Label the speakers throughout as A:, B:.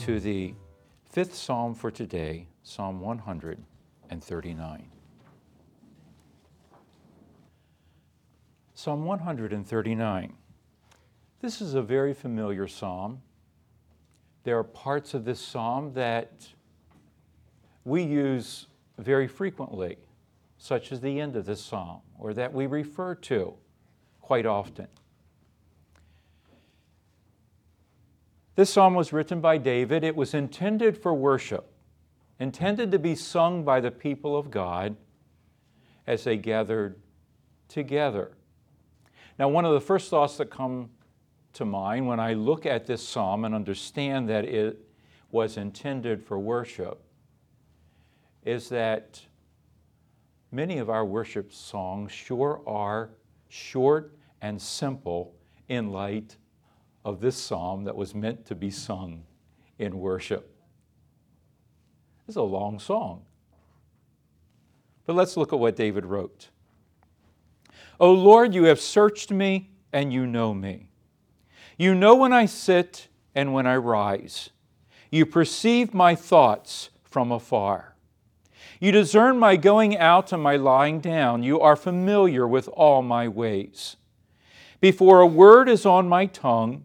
A: to the fifth psalm for today, Psalm 139. Psalm 139. This is a very familiar psalm. There are parts of this psalm that we use very frequently, such as the end of this psalm, or that we refer to quite often. This psalm was written by David. It was intended for worship, intended to be sung by the people of God as they gathered together. Now, one of the first thoughts that come to mind when I look at this psalm and understand that it was intended for worship is that many of our worship songs sure are short and simple in light of this psalm that was meant to be sung in worship. It's a long song. But let's look at what David wrote. O Lord, you have searched me and you know me. You know when I sit and when I rise. You perceive my thoughts from afar. You discern my going out and my lying down. You are familiar with all my ways. Before a word is on my tongue,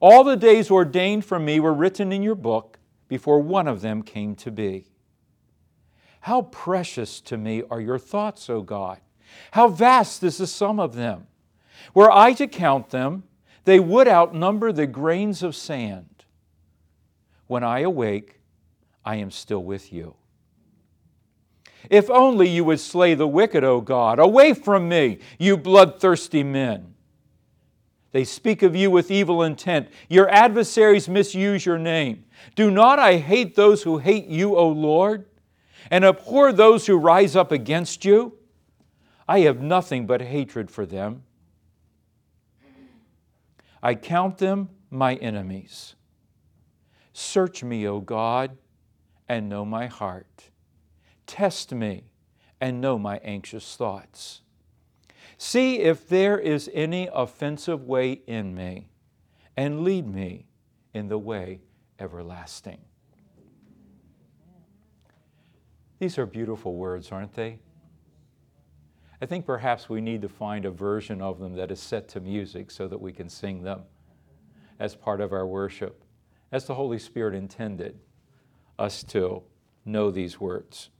A: All the days ordained for me were written in your book before one of them came to be. How precious to me are your thoughts, O God! How vast is the sum of them! Were I to count them, they would outnumber the grains of sand. When I awake, I am still with you. If only you would slay the wicked, O God! Away from me, you bloodthirsty men! They speak of you with evil intent. Your adversaries misuse your name. Do not I hate those who hate you, O Lord, and abhor those who rise up against you? I have nothing but hatred for them. I count them my enemies. Search me, O God, and know my heart. Test me and know my anxious thoughts. See if there is any offensive way in me, and lead me in the way everlasting. These are beautiful words, aren't they? I think perhaps we need to find a version of them that is set to music so that we can sing them as part of our worship, as the Holy Spirit intended us to know these words.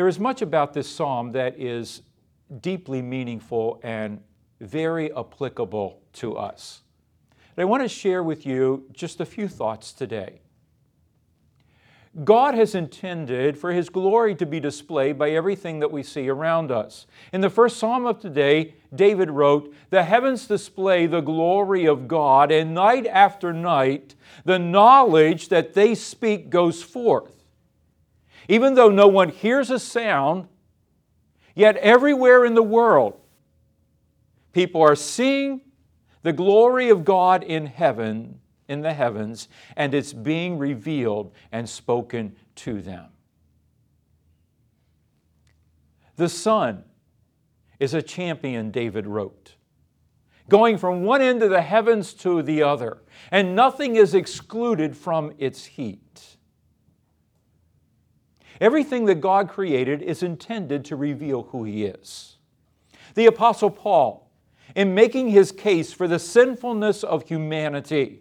A: There is much about this psalm that is deeply meaningful and very applicable to us. And I want to share with you just a few thoughts today. God has intended for His glory to be displayed by everything that we see around us. In the first psalm of today, David wrote, The heavens display the glory of God, and night after night, the knowledge that they speak goes forth. Even though no one hears a sound, yet everywhere in the world, people are seeing the glory of God in heaven, in the heavens, and it's being revealed and spoken to them. The sun is a champion, David wrote, going from one end of the heavens to the other, and nothing is excluded from its heat. Everything that God created is intended to reveal who He is. The Apostle Paul, in making his case for the sinfulness of humanity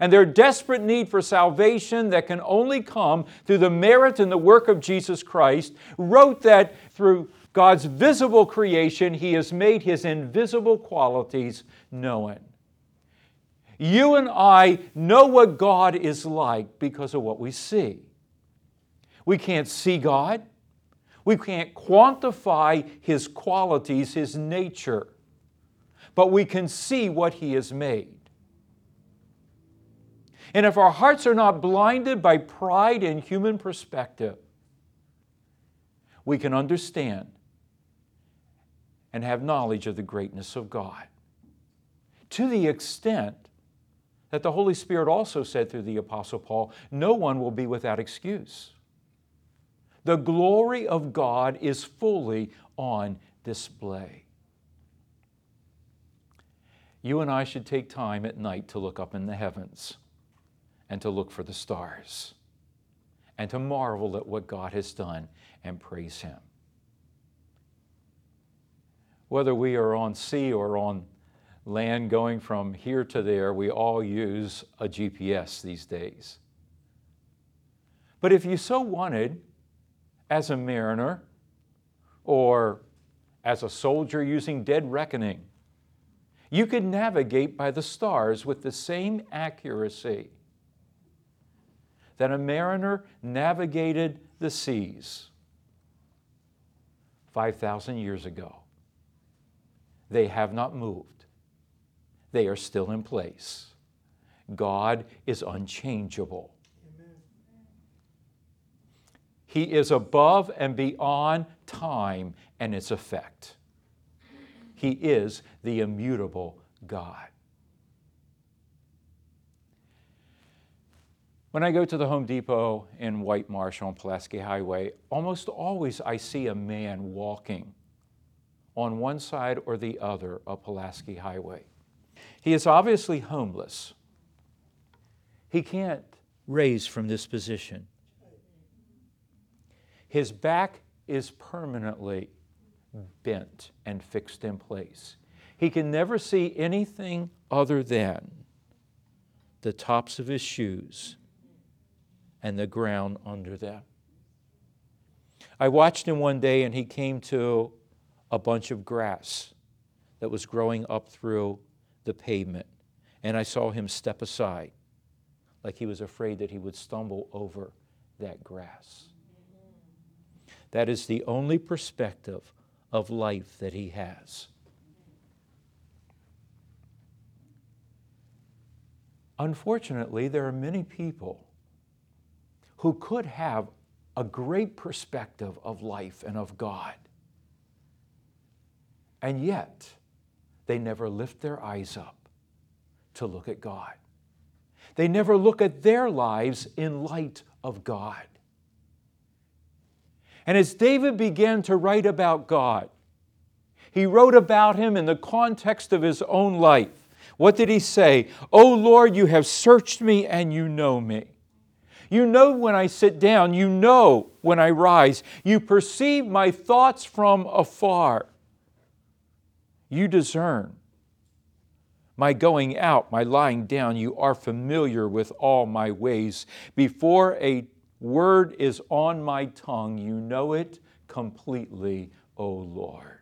A: and their desperate need for salvation that can only come through the merit and the work of Jesus Christ, wrote that through God's visible creation, He has made His invisible qualities known. You and I know what God is like because of what we see. We can't see God. We can't quantify His qualities, His nature, but we can see what He has made. And if our hearts are not blinded by pride and human perspective, we can understand and have knowledge of the greatness of God. To the extent that the Holy Spirit also said through the Apostle Paul, no one will be without excuse. The glory of God is fully on display. You and I should take time at night to look up in the heavens and to look for the stars and to marvel at what God has done and praise Him. Whether we are on sea or on land going from here to there, we all use a GPS these days. But if you so wanted, as a mariner or as a soldier using dead reckoning. You could navigate by the stars with the same accuracy that a mariner navigated the seas 5,000 years ago. They have not moved, they are still in place. God is unchangeable. He is above and beyond time and its effect. He is the immutable God. When I go to the Home Depot in White Marsh on Pulaski Highway, almost always I see a man walking on one side or the other of Pulaski Highway. He is obviously homeless. He can't raise from this position. His back is permanently bent and fixed in place. He can never see anything other than the tops of his shoes and the ground under them. I watched him one day and he came to a bunch of grass that was growing up through the pavement. And I saw him step aside like he was afraid that he would stumble over that grass. That is the only perspective of life that he has. Unfortunately, there are many people who could have a great perspective of life and of God. And yet, they never lift their eyes up to look at God. They never look at their lives in light of God. And as David began to write about God, he wrote about him in the context of his own life. What did he say? Oh Lord, you have searched me and you know me. You know when I sit down, you know when I rise. You perceive my thoughts from afar. You discern my going out, my lying down. You are familiar with all my ways. Before a word is on my tongue. You know it completely, O Lord.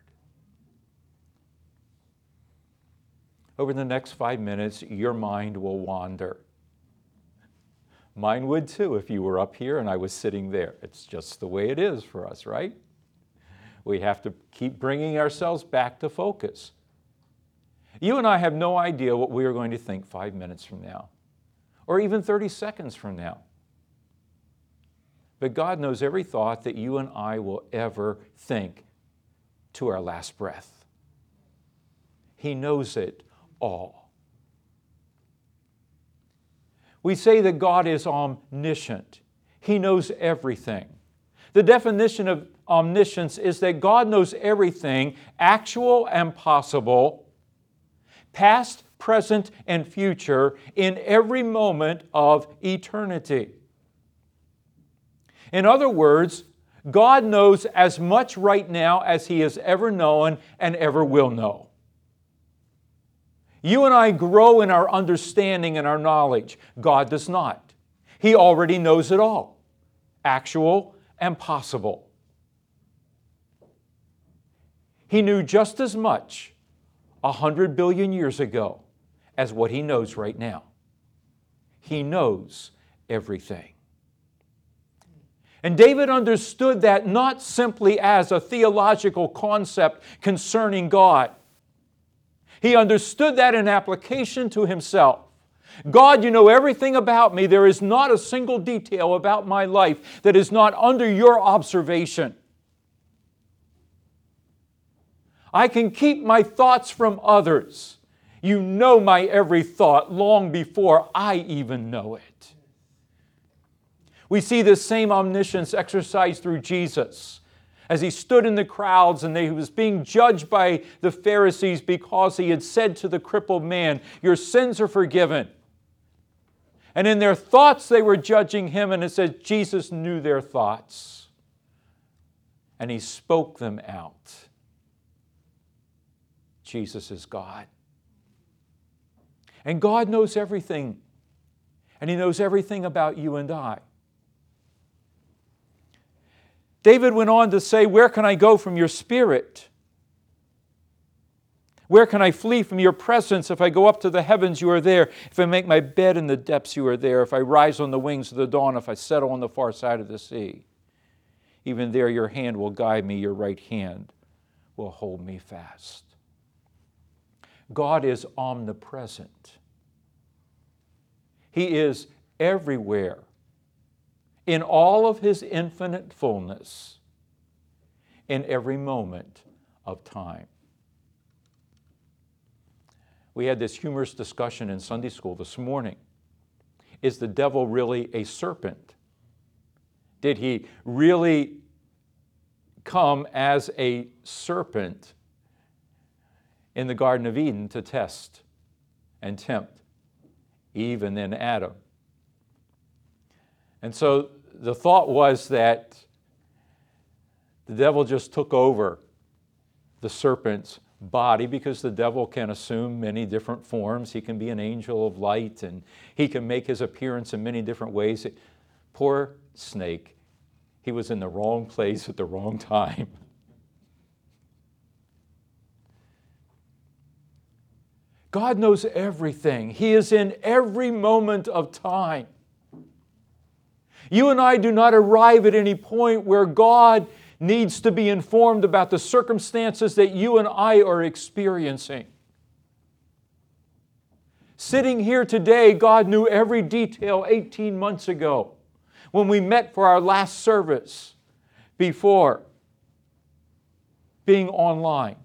A: Over the next five minutes, your mind will wander. Mine would too if you were up here and I was sitting there. It's just the way it is for us, right? We have to keep bringing ourselves back to focus. You and I have no idea what we are going to think five minutes from now, or even 30 seconds from now. But God knows every thought that you and I will ever think to our last breath. He knows it all. We say that God is omniscient, He knows everything. The definition of omniscience is that God knows everything, actual and possible, past, present, and future, in every moment of eternity. In other words, God knows as much right now as He has ever known and ever will know. You and I grow in our understanding and our knowledge. God does not. He already knows it all, actual and possible. He knew just as much a hundred billion years ago as what he knows right now. He knows everything. And David understood that not simply as a theological concept concerning God. He understood that in application to himself. God, you know everything about me. There is not a single detail about my life that is not under your observation. I can keep my thoughts from others. You know my every thought long before I even know it. We see this same omniscience exercised through Jesus as he stood in the crowds and he was being judged by the Pharisees because he had said to the crippled man, Your sins are forgiven. And in their thoughts, they were judging him, and it says Jesus knew their thoughts. And he spoke them out. Jesus is God. And God knows everything, and he knows everything about you and I. David went on to say, Where can I go from your spirit? Where can I flee from your presence? If I go up to the heavens, you are there. If I make my bed in the depths, you are there. If I rise on the wings of the dawn, if I settle on the far side of the sea, even there your hand will guide me, your right hand will hold me fast. God is omnipresent, He is everywhere in all of his infinite fullness in every moment of time. We had this humorous discussion in Sunday school this morning. Is the devil really a serpent? Did he really come as a serpent in the Garden of Eden to test and tempt Eve and then Adam? And so the thought was that the devil just took over the serpent's body because the devil can assume many different forms. He can be an angel of light and he can make his appearance in many different ways. Poor snake, he was in the wrong place at the wrong time. God knows everything. He is in every moment of time. You and I do not arrive at any point where God needs to be informed about the circumstances that you and I are experiencing. Sitting here today, God knew every detail 18 months ago when we met for our last service before being online.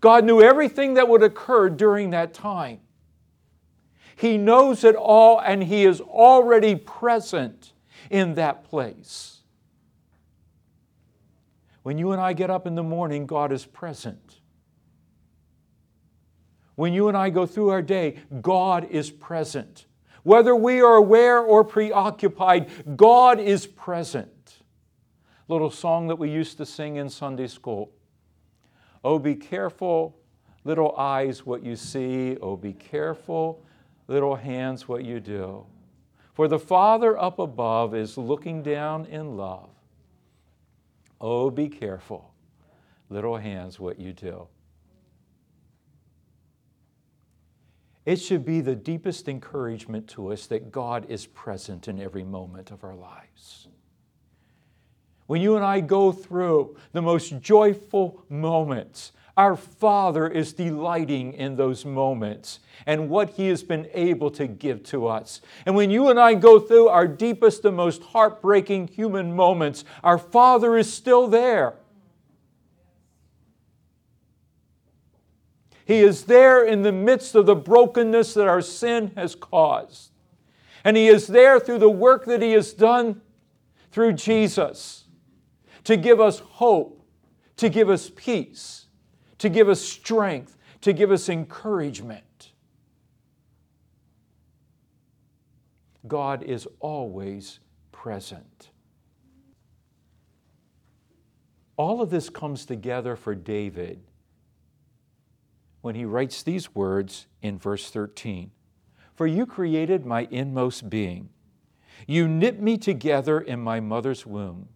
A: God knew everything that would occur during that time. He knows it all and He is already present in that place. When you and I get up in the morning, God is present. When you and I go through our day, God is present. Whether we are aware or preoccupied, God is present. Little song that we used to sing in Sunday school. Oh, be careful, little eyes, what you see. Oh, be careful, little hands, what you do. For the Father up above is looking down in love. Oh, be careful, little hands, what you do. It should be the deepest encouragement to us that God is present in every moment of our lives. When you and I go through the most joyful moments, our Father is delighting in those moments and what He has been able to give to us. And when you and I go through our deepest and most heartbreaking human moments, our Father is still there. He is there in the midst of the brokenness that our sin has caused. And He is there through the work that He has done through Jesus. to give us hope, to give us peace, to give us strength, to give us encouragement. God is always present. All of this comes together for David when he writes these words in verse 13 For you created my inmost being, you knit me together in my mother's womb.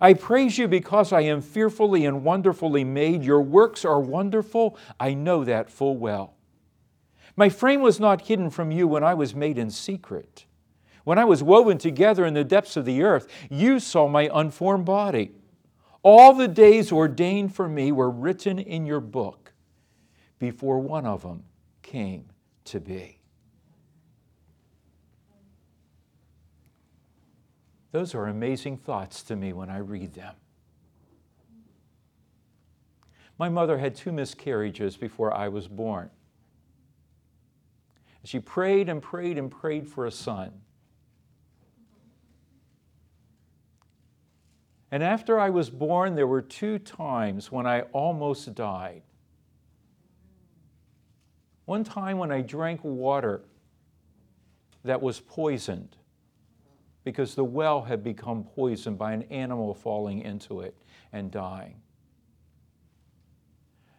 A: I praise you because I am fearfully and wonderfully made. Your works are wonderful. I know that full well. My frame was not hidden from you when I was made in secret. When I was woven together in the depths of the earth, you saw my unformed body. All the days ordained for me were written in your book before one of them came to be. Those are amazing thoughts to me when I read them. My mother had two miscarriages before I was born. She prayed and prayed and prayed for a son. And after I was born, there were two times when I almost died. One time when I drank water that was poisoned because the well had become poisoned by an animal falling into it and dying.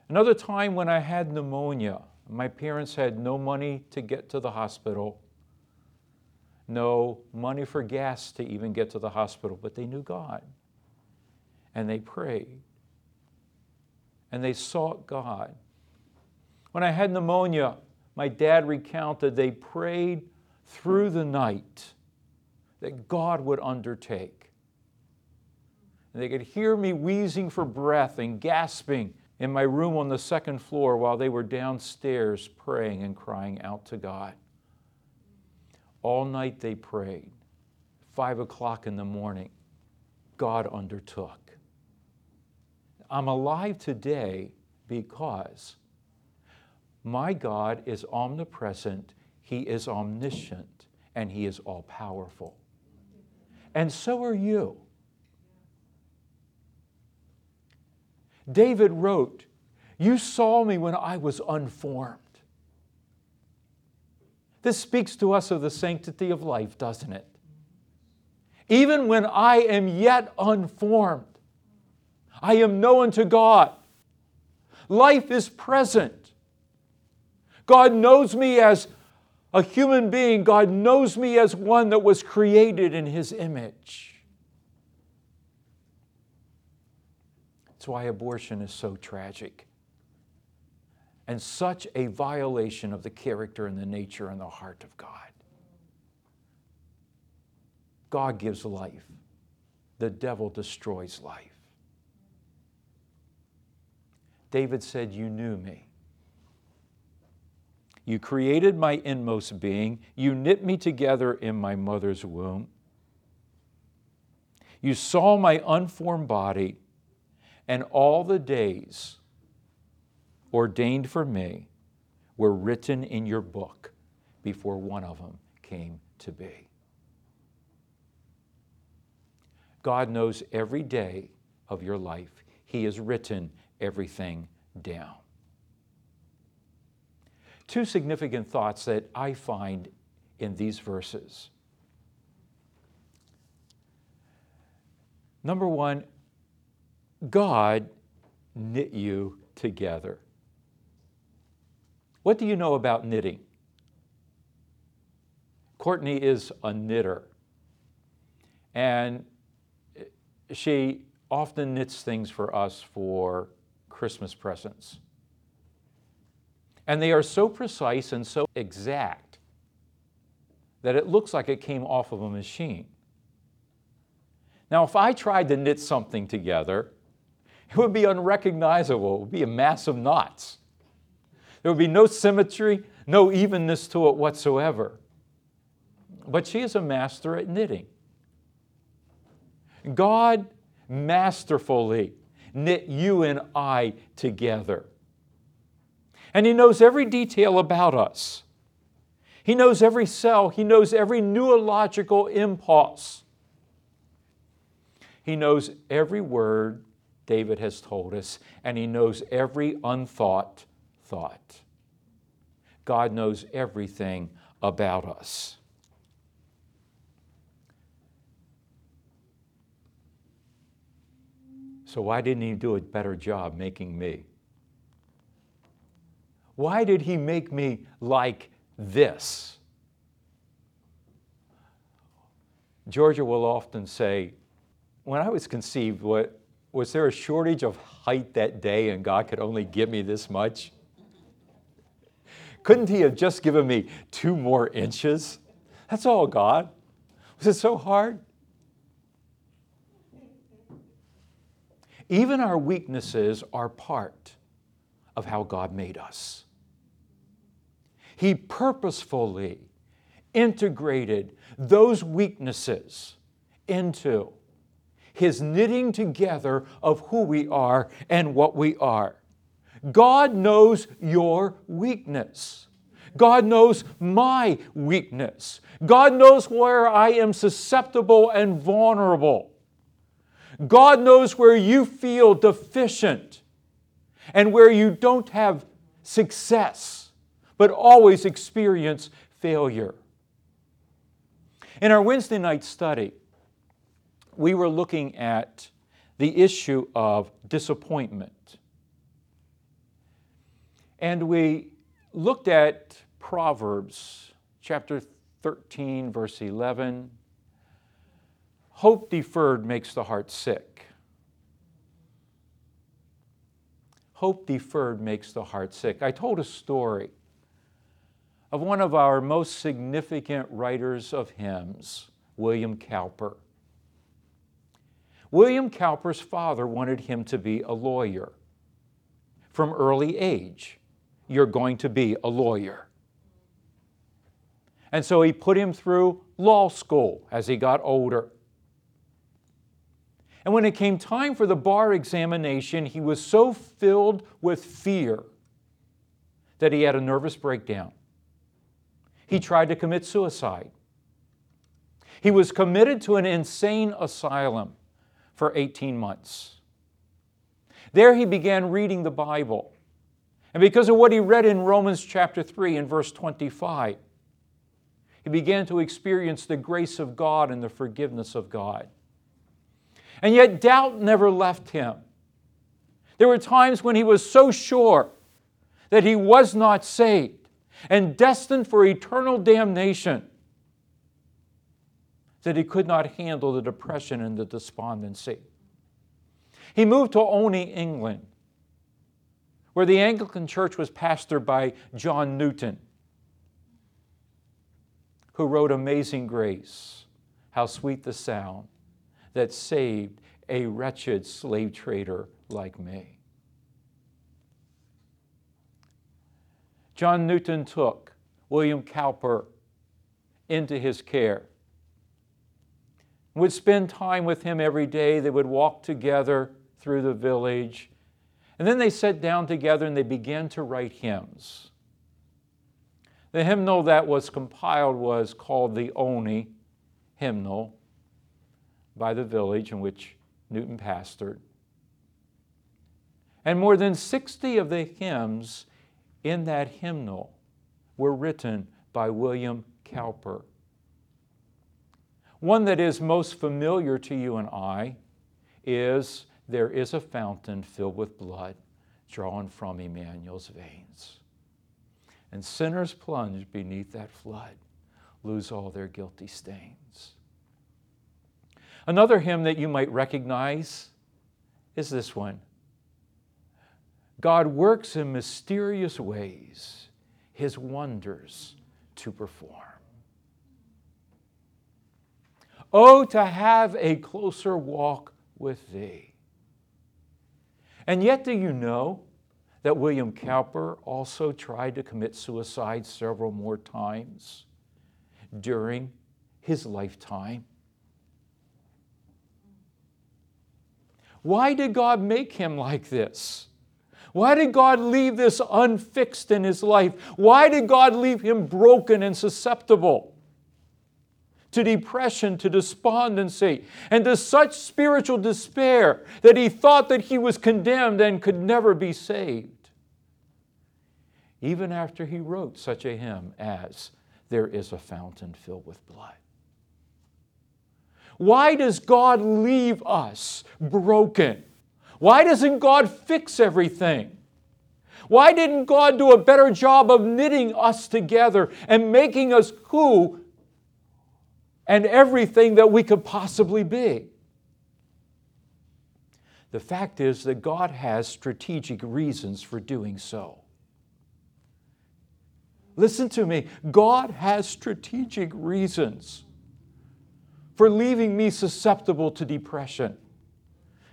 A: Another time when I had pneumonia, my parents had no money to get to the hospital, no money for gas to even get to the hospital, but they knew God. And they prayed. And they sought God. When I had pneumonia, my dad recounted they prayed through the night that God would undertake. And they could hear me wheezing for breath and gasping in my room on the second floor while they were downstairs praying and crying out to God. All night they prayed. Five o'clock in the morning, God undertook. I'm alive today because my God is omnipresent, He is omniscient, and He is all powerful and so are you. David wrote, You saw me when I was unformed. This speaks to us of the sanctity of life, doesn't it? Even when I am yet unformed, I am known to God. Life is present. God knows me as a human being, God knows me as one that was created in His image. That's why abortion is so tragic and such a violation of the character and the nature and the heart of God. God gives life, the devil destroys life. David said, You knew me. You created my inmost being. You knit me together in my mother's womb. You saw my unformed body, and all the days ordained for me were written in your book before one of them came to be. God knows every day of your life. He has written everything down two significant thoughts that I find in these verses. Number one, God knit you together. What do you know about knitting? Courtney is a knitter, and she often knits things for us for Christmas presents. And they are so precise and so exact that it looks like it came off of a machine. Now, if I tried to knit something together, it would be unrecognizable. It would be a mass of knots. There would be no symmetry, no evenness to it whatsoever. But she is a master at knitting. God masterfully knit you and I together. And He knows every detail about us. He knows every cell, He knows every neurological impulse. He knows every word David has told us, and He knows every unthought thought. God knows everything about us. So, why didn't He do a better job making me? Why did He make me like this? Georgia will often say, When I was conceived, what, was there a shortage of height that day and God could only give me this much? Couldn't He have just given me two more inches? That's all, God. Was it so hard? Even our weaknesses are part of how God made us. He purposefully integrated those weaknesses into His knitting together of who we are and what we are. God knows your weakness. God knows my weakness. God knows where I am susceptible and vulnerable. God knows where you feel deficient and where you don't have success, but always experience failure. In our Wednesday night study, we were looking at the issue of disappointment. And we looked at Proverbs chapter 13, verse 11. Hope deferred makes the heart sick. Hope deferred makes the heart sick. I told a story of one of our most significant writers of hymns, William Cowper. William Cowper's father wanted him to be a lawyer. From early age, you're going to be a lawyer. And so he put him through law school as he got older. And when it came time for the bar examination, he was so filled with fear that he had a nervous breakdown. He tried to commit suicide. He was committed to an insane asylum for 18 months. There he began reading the Bible. And because of what he read in Romans chapter 3 and verse 25, he began to experience the grace of God and the forgiveness of God. And yet, doubt never left him. There were times when he was so sure that he was not saved and destined for eternal damnation that he could not handle the depression and the despondency. He moved to Olney, England, where the Anglican Church was pastored by John Newton, who wrote Amazing Grace, How Sweet the Sound that saved a wretched slave trader like me. John Newton took William Cowper into his care. Would spend time with him every day. They would walk together through the village. And then they sat down together and they began to write hymns. The hymnal that was compiled was called the Olney Hymnal by the village in which Newton pastored. And more than 60 of the hymns in that hymnal were written by William Cowper. One that is most familiar to you and I is There is a fountain filled with blood drawn from Emmanuel's veins. And sinners plunged beneath that flood lose all their guilty stains. Another hymn that you might recognize is this one God works in mysterious ways his wonders to perform. Oh, to have a closer walk with thee. And yet, do you know that William Cowper also tried to commit suicide several more times during his lifetime? Why did God make him like this? Why did God leave this unfixed in his life? Why did God leave him broken and susceptible to depression, to despondency, and to such spiritual despair that he thought that he was condemned and could never be saved. Even after he wrote such a hymn as, There is a fountain filled with blood. Why does God leave us broken? Why doesn't God fix everything? Why didn't God do a better job of knitting us together and making us who and everything that we could possibly be? The fact is that God has strategic reasons for doing so. Listen to me. God has strategic reasons for leaving me susceptible to depression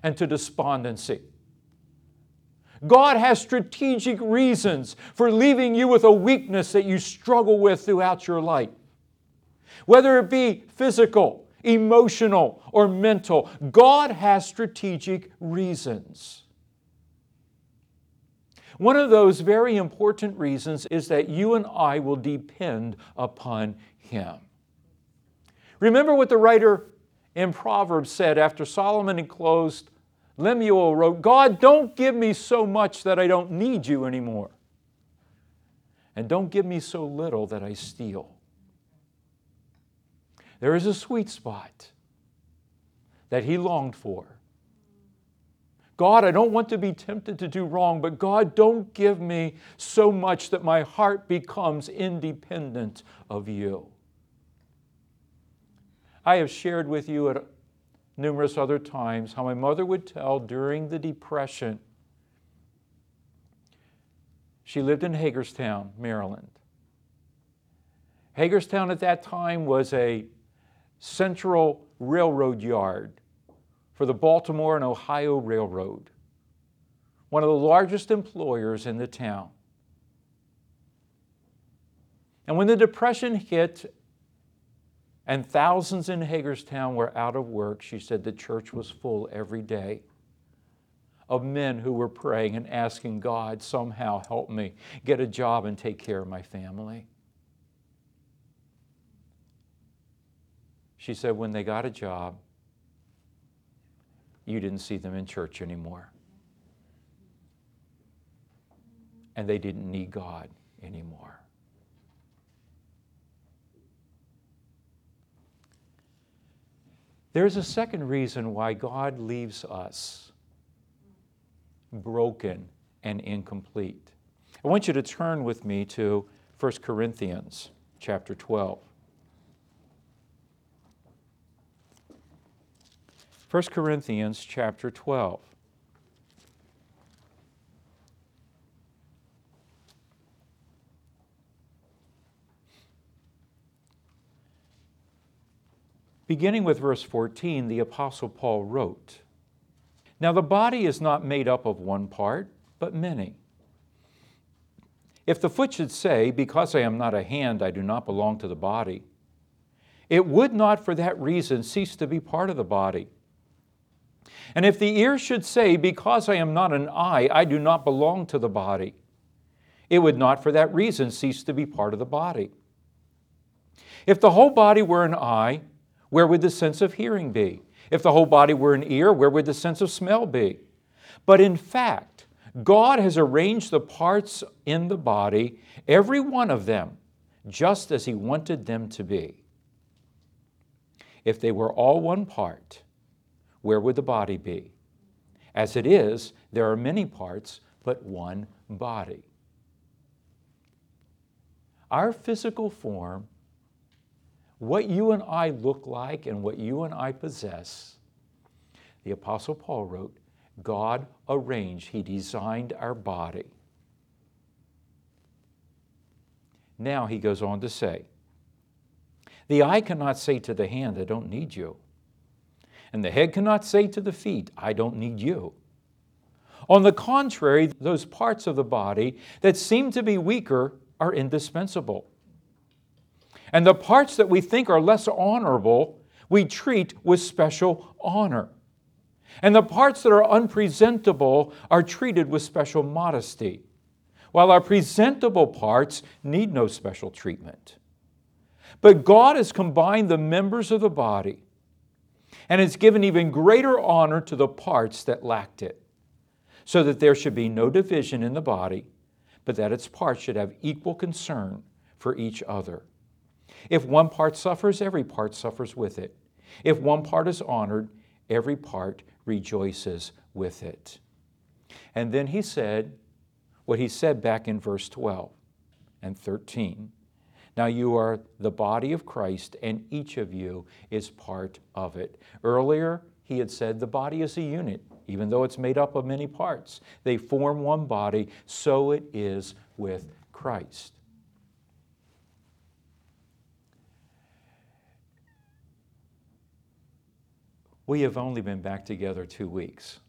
A: and to despondency. God has strategic reasons for leaving you with a weakness that you struggle with throughout your life. Whether it be physical, emotional, or mental, God has strategic reasons. One of those very important reasons is that you and I will depend upon Him. Remember what the writer in Proverbs said after Solomon enclosed Lemuel wrote, God, don't give me so much that I don't need you anymore. And don't give me so little that I steal. There is a sweet spot that he longed for. God, I don't want to be tempted to do wrong, but God, don't give me so much that my heart becomes independent of you. I have shared with you at numerous other times how my mother would tell during the Depression. She lived in Hagerstown, Maryland. Hagerstown at that time was a central railroad yard for the Baltimore and Ohio Railroad, one of the largest employers in the town. And when the Depression hit and thousands in Hagerstown were out of work. She said the church was full every day of men who were praying and asking God, somehow help me get a job and take care of my family. She said, when they got a job, you didn't see them in church anymore. And they didn't need God anymore. There's a second reason why God leaves us broken and incomplete. I want you to turn with me to 1 Corinthians chapter 12. 1 Corinthians chapter 12. Beginning with verse 14, the Apostle Paul wrote Now the body is not made up of one part, but many. If the foot should say, Because I am not a hand, I do not belong to the body, it would not for that reason cease to be part of the body. And if the ear should say, Because I am not an eye, I do not belong to the body, it would not for that reason cease to be part of the body. If the whole body were an eye, where would the sense of hearing be? If the whole body were an ear, where would the sense of smell be? But in fact, God has arranged the parts in the body, every one of them, just as He wanted them to be. If they were all one part, where would the body be? As it is, there are many parts, but one body. Our physical form what you and I look like and what you and I possess, the Apostle Paul wrote, God arranged, He designed our body. Now he goes on to say, The eye cannot say to the hand, I don't need you. And the head cannot say to the feet, I don't need you. On the contrary, those parts of the body that seem to be weaker are indispensable. And the parts that we think are less honorable, we treat with special honor. And the parts that are unpresentable are treated with special modesty, while our presentable parts need no special treatment. But God has combined the members of the body and has given even greater honor to the parts that lacked it, so that there should be no division in the body, but that its parts should have equal concern for each other. If one part suffers, every part suffers with it. If one part is honored, every part rejoices with it. And then he said what he said back in verse 12 and 13. Now you are the body of Christ, and each of you is part of it. Earlier, he had said the body is a unit, even though it's made up of many parts. They form one body, so it is with Christ. We have only been back together two weeks.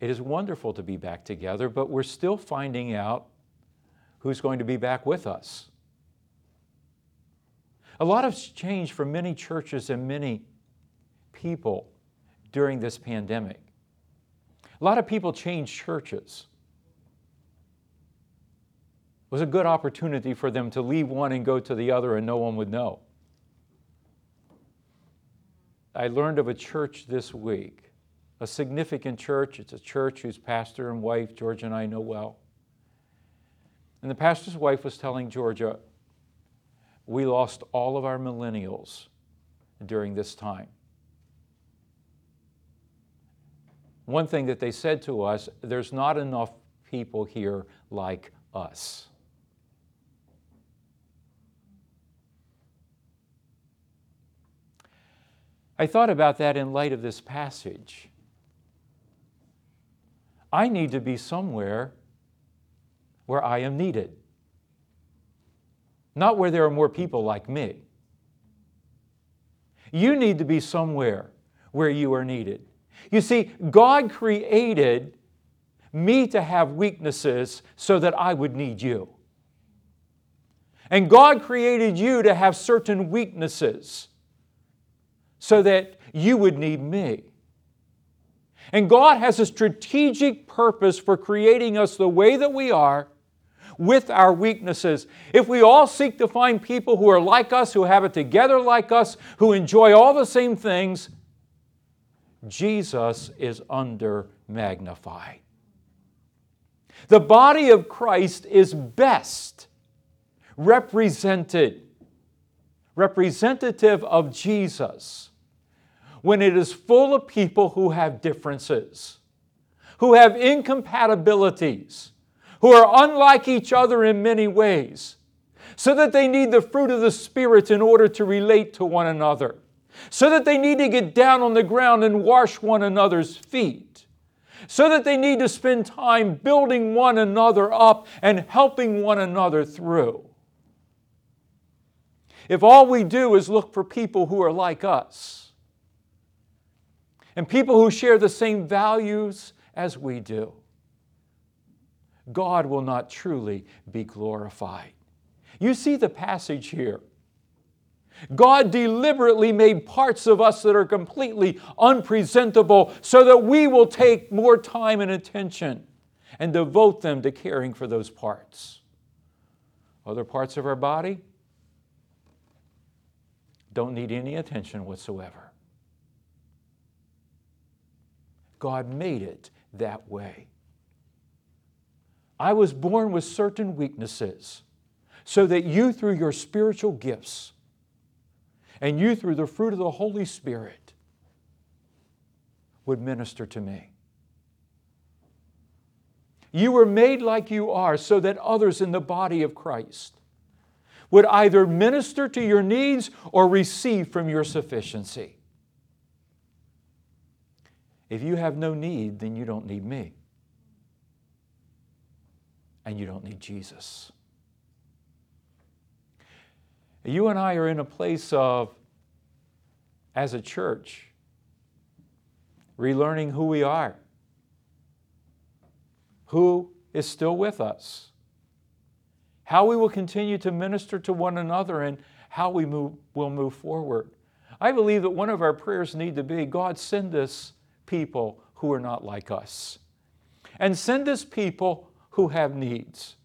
A: It is wonderful to be back together, but we're still finding out who's going to be back with us. A lot has changed for many churches and many people during this pandemic. A lot of people changed churches. It was a good opportunity for them to leave one and go to the other, and no one would know. I learned of a church this week, a significant church. It's a church whose pastor and wife, George and I know well. And the pastor's wife was telling Georgia, we lost all of our millennials during this time. One thing that they said to us there's not enough people here like us. I thought about that in light of this passage. I need to be somewhere where I am needed, not where there are more people like me. You need to be somewhere where you are needed. You see, God created me to have weaknesses so that I would need you. And God created you to have certain weaknesses so that you would need me. And God has a strategic purpose for creating us the way that we are with our weaknesses. If we all seek to find people who are like us, who have it together like us, who enjoy all the same things, Jesus is under magnified. The body of Christ is best represented, representative of Jesus, when it is full of people who have differences, who have incompatibilities who are unlike each other in many ways, so that they need the fruit of the Spirit in order to relate to one another, so that they need to get down on the ground and wash one another's feet, so that they need to spend time building one another up and helping one another through. If all we do is look for people who are like us, and people who share the same values as we do, God will not truly be glorified. You see the passage here. God deliberately made parts of us that are completely unpresentable so that we will take more time and attention and devote them to caring for those parts. Other parts of our body don't need any attention whatsoever. God made it that way. I was born with certain weaknesses so that you, through your spiritual gifts and you, through the fruit of the Holy Spirit, would minister to me. You were made like you are so that others in the body of Christ would either minister to your needs or receive from your sufficiency. If you have no need, then you don't need me and you don't need Jesus. You and I are in a place of, as a church, relearning who we are, who is still with us, how we will continue to minister to one another, and how we move, will move forward. I believe that one of our prayers need to be God, send us people who are not like us. And send us people who have needs.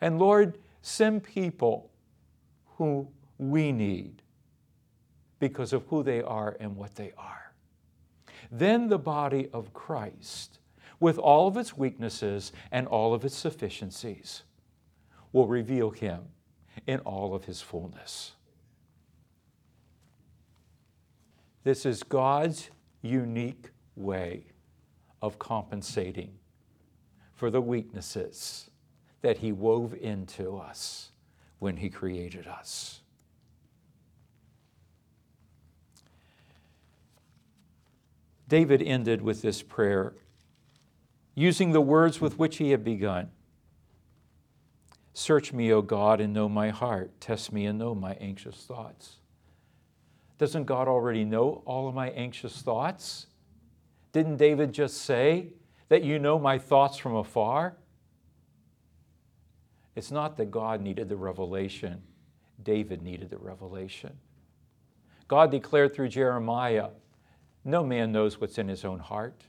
A: And Lord, Send people who we need because of who they are and what they are. Then the body of Christ, with all of its weaknesses and all of its sufficiencies, will reveal Him in all of His fullness. This is God's unique way of compensating for the weaknesses that He wove into us when He created us. David ended with this prayer using the words with which he had begun Search me, O God, and know my heart. Test me and know my anxious thoughts. Doesn't God already know all of my anxious thoughts? Didn't David just say that you know my thoughts from afar? It's not that God needed the revelation, David needed the revelation. God declared through Jeremiah no man knows what's in his own heart.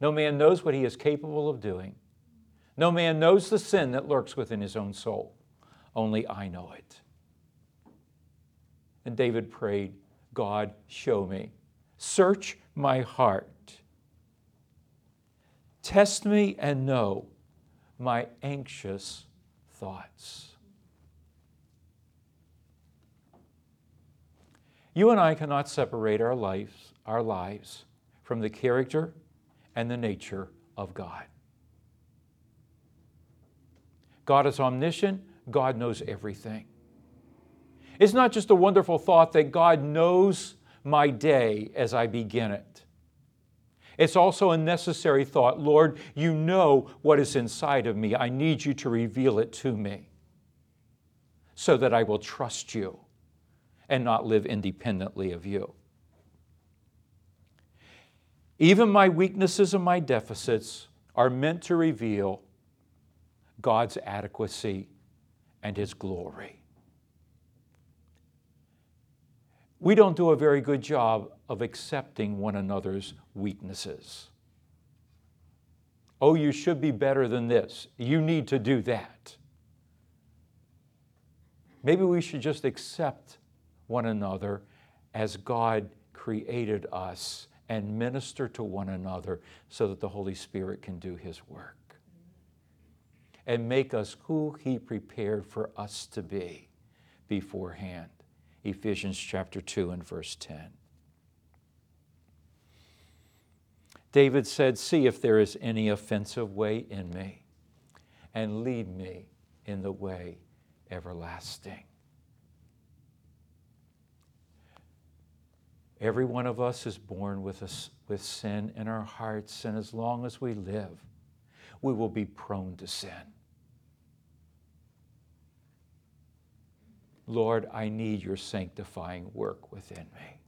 A: No man knows what he is capable of doing. No man knows the sin that lurks within his own soul. Only I know it. And David prayed, God, show me. Search my heart. Test me and know my anxious thoughts. You and I cannot separate our lives, our lives from the character and the nature of God. God is omniscient, God knows everything. It's not just a wonderful thought that God knows my day as I begin it. It's also a necessary thought Lord, you know what is inside of me. I need you to reveal it to me so that I will trust you and not live independently of you. Even my weaknesses and my deficits are meant to reveal God's adequacy and His glory. We don't do a very good job of accepting one another's weaknesses. Oh, you should be better than this. You need to do that. Maybe we should just accept one another as God created us and minister to one another so that the Holy Spirit can do His work and make us who He prepared for us to be beforehand. Ephesians chapter 2 and verse 10. David said, See if there is any offensive way in me, and lead me in the way everlasting. Every one of us is born with, a, with sin in our hearts, and as long as we live, we will be prone to sin. Lord, I need your sanctifying work within me.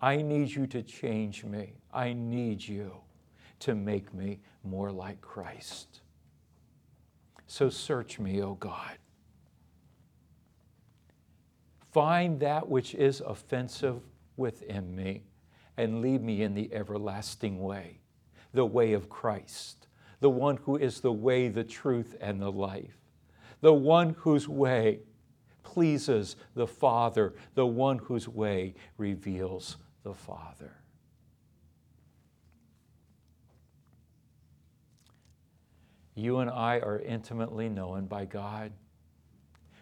A: I need you to change me. I need you to make me more like Christ. So search me, O God. Find that which is offensive within me and lead me in the everlasting way, the way of Christ, the one who is the way, the truth, and the life, the one whose way pleases the Father, the one whose way reveals the Father. You and I are intimately known by God.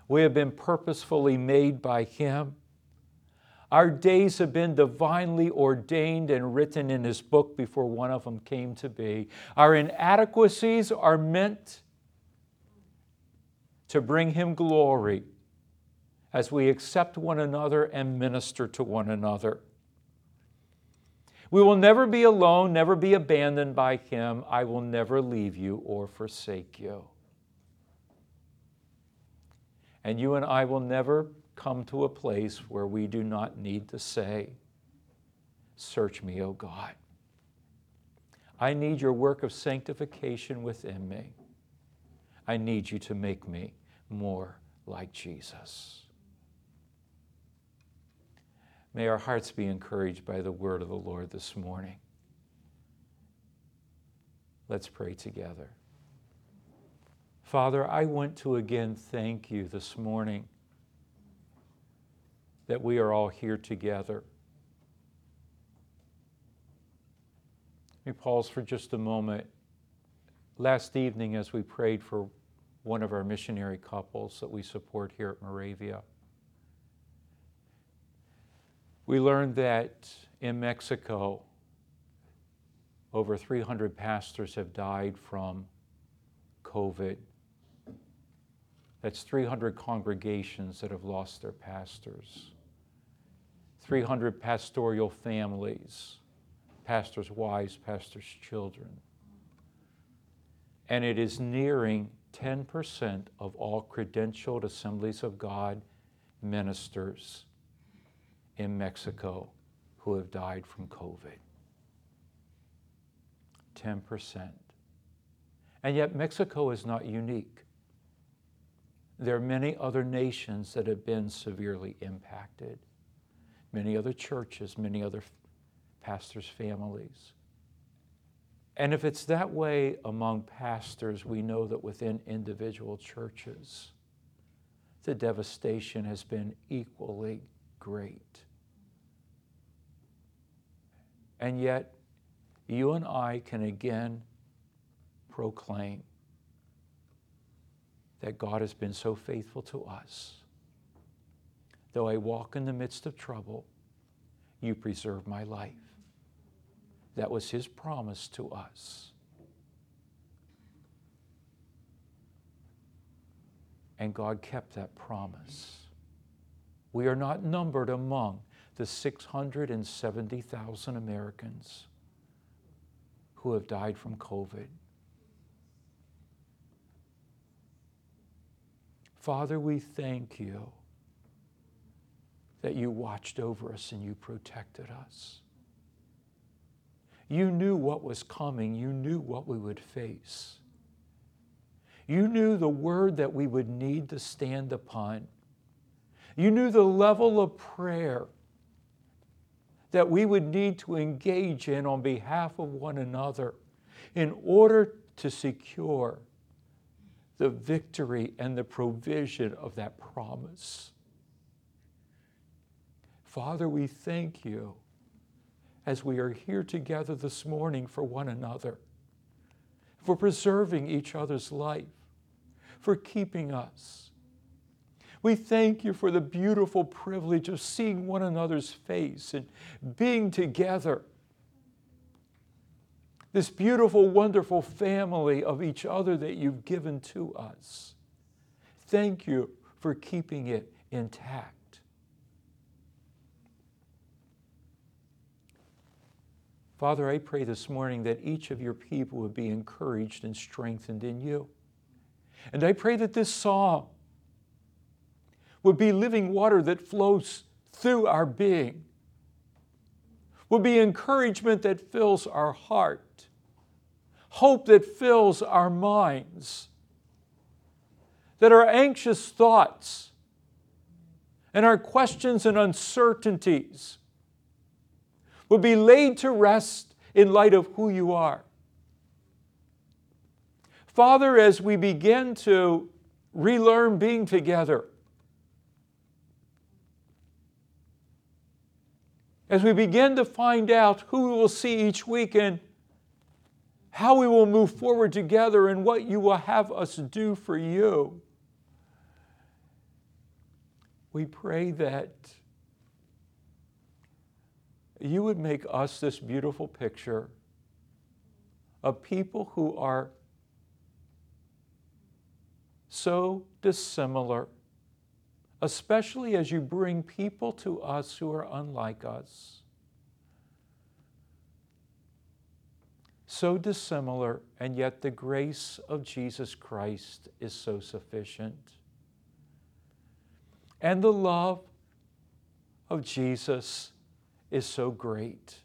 A: We have been purposefully made by Him. Our days have been divinely ordained and written in His book before one of them came to be. Our inadequacies are meant to bring Him glory as we accept one another and minister to one another. We will never be alone, never be abandoned by Him. I will never leave you or forsake you. And you and I will never come to a place where we do not need to say, Search me, O God. I need your work of sanctification within me. I need you to make me more like Jesus. May our hearts be encouraged by the word of the Lord this morning. Let's pray together. Father, I want to again thank you this morning that we are all here together. Let me pause for just a moment. Last evening, as we prayed for one of our missionary couples that we support here at Moravia, we learned that in Mexico, over 300 pastors have died from COVID. That's 300 congregations that have lost their pastors, 300 pastoral families, pastors' wives, pastors' children. And it is nearing 10% of all credentialed Assemblies of God ministers in Mexico who have died from COVID. 10%. And yet, Mexico is not unique. There are many other nations that have been severely impacted, many other churches, many other pastors' families. And if it's that way among pastors, we know that within individual churches, the devastation has been equally great. And yet, you and I can again proclaim that God has been so faithful to us. Though I walk in the midst of trouble, you preserve my life. That was his promise to us. And God kept that promise. We are not numbered among the 670,000 Americans who have died from COVID. Father, we thank you that you watched over us and you protected us. You knew what was coming, you knew what we would face. You knew the word that we would need to stand upon. You knew the level of prayer that we would need to engage in on behalf of one another in order to secure the victory and the provision of that promise. Father, we thank you as we are here together this morning for one another, for preserving each other's life, for keeping us. We thank you for the beautiful privilege of seeing one another's face and being together this beautiful, wonderful family of each other that you've given to us. Thank you for keeping it intact. Father, I pray this morning that each of your people would be encouraged and strengthened in you. And I pray that this song would be living water that flows through our being, would be encouragement that fills our heart hope that fills our minds, that our anxious thoughts and our questions and uncertainties will be laid to rest in light of who you are. Father, as we begin to relearn being together, as we begin to find out who we will see each weekend, how we will move forward together and what you will have us do for you. We pray that you would make us this beautiful picture of people who are so dissimilar, especially as you bring people to us who are unlike us. so dissimilar, and yet the grace of Jesus Christ is so sufficient. And the love of Jesus is so great.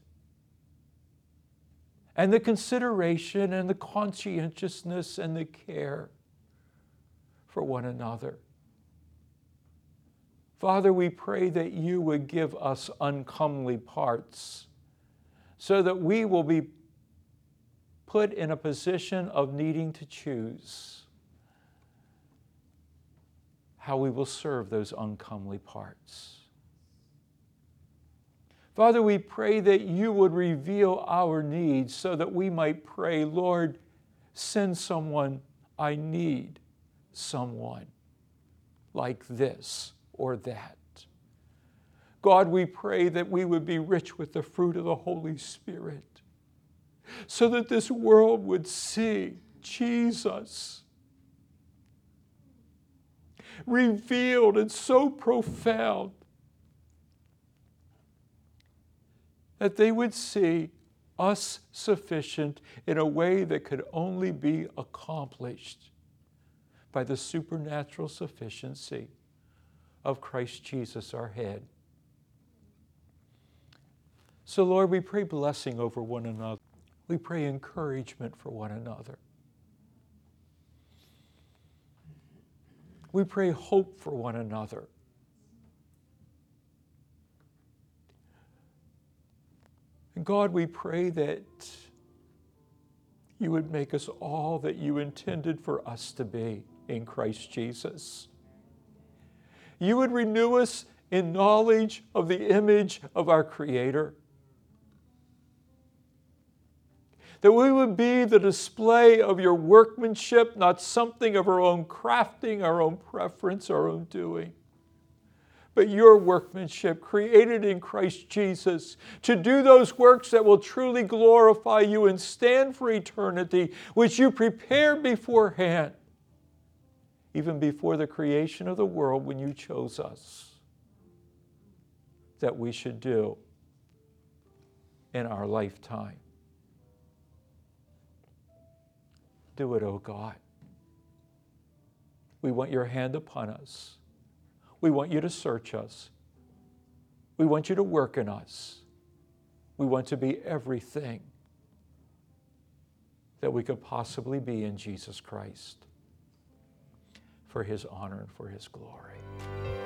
A: And the consideration and the conscientiousness and the care for one another. Father, we pray that you would give us uncomely parts so that we will be put in a position of needing to choose. how we will serve those uncomely parts. Father, we pray that you would reveal our needs so that we might pray, Lord, send someone. I need someone like this or that. God, we pray that we would be rich with the fruit of the Holy Spirit so that this world would see Jesus revealed and so profound that they would see us sufficient in a way that could only be accomplished by the supernatural sufficiency of Christ Jesus, our head. So, Lord, we pray blessing over one another. We pray encouragement for one another. We pray hope for one another. God, we pray that you would make us all that you intended for us to be in Christ Jesus. You would renew us in knowledge of the image of our Creator. that we would be the display of your workmanship, not something of our own crafting, our own preference, our own doing, but your workmanship created in Christ Jesus to do those works that will truly glorify you and stand for eternity, which you prepared beforehand, even before the creation of the world when you chose us, that we should do in our lifetime. Do it, O oh God. We want your hand upon us. We want you to search us. We want you to work in us. We want to be everything that we could possibly be in Jesus Christ for his honor and for his glory.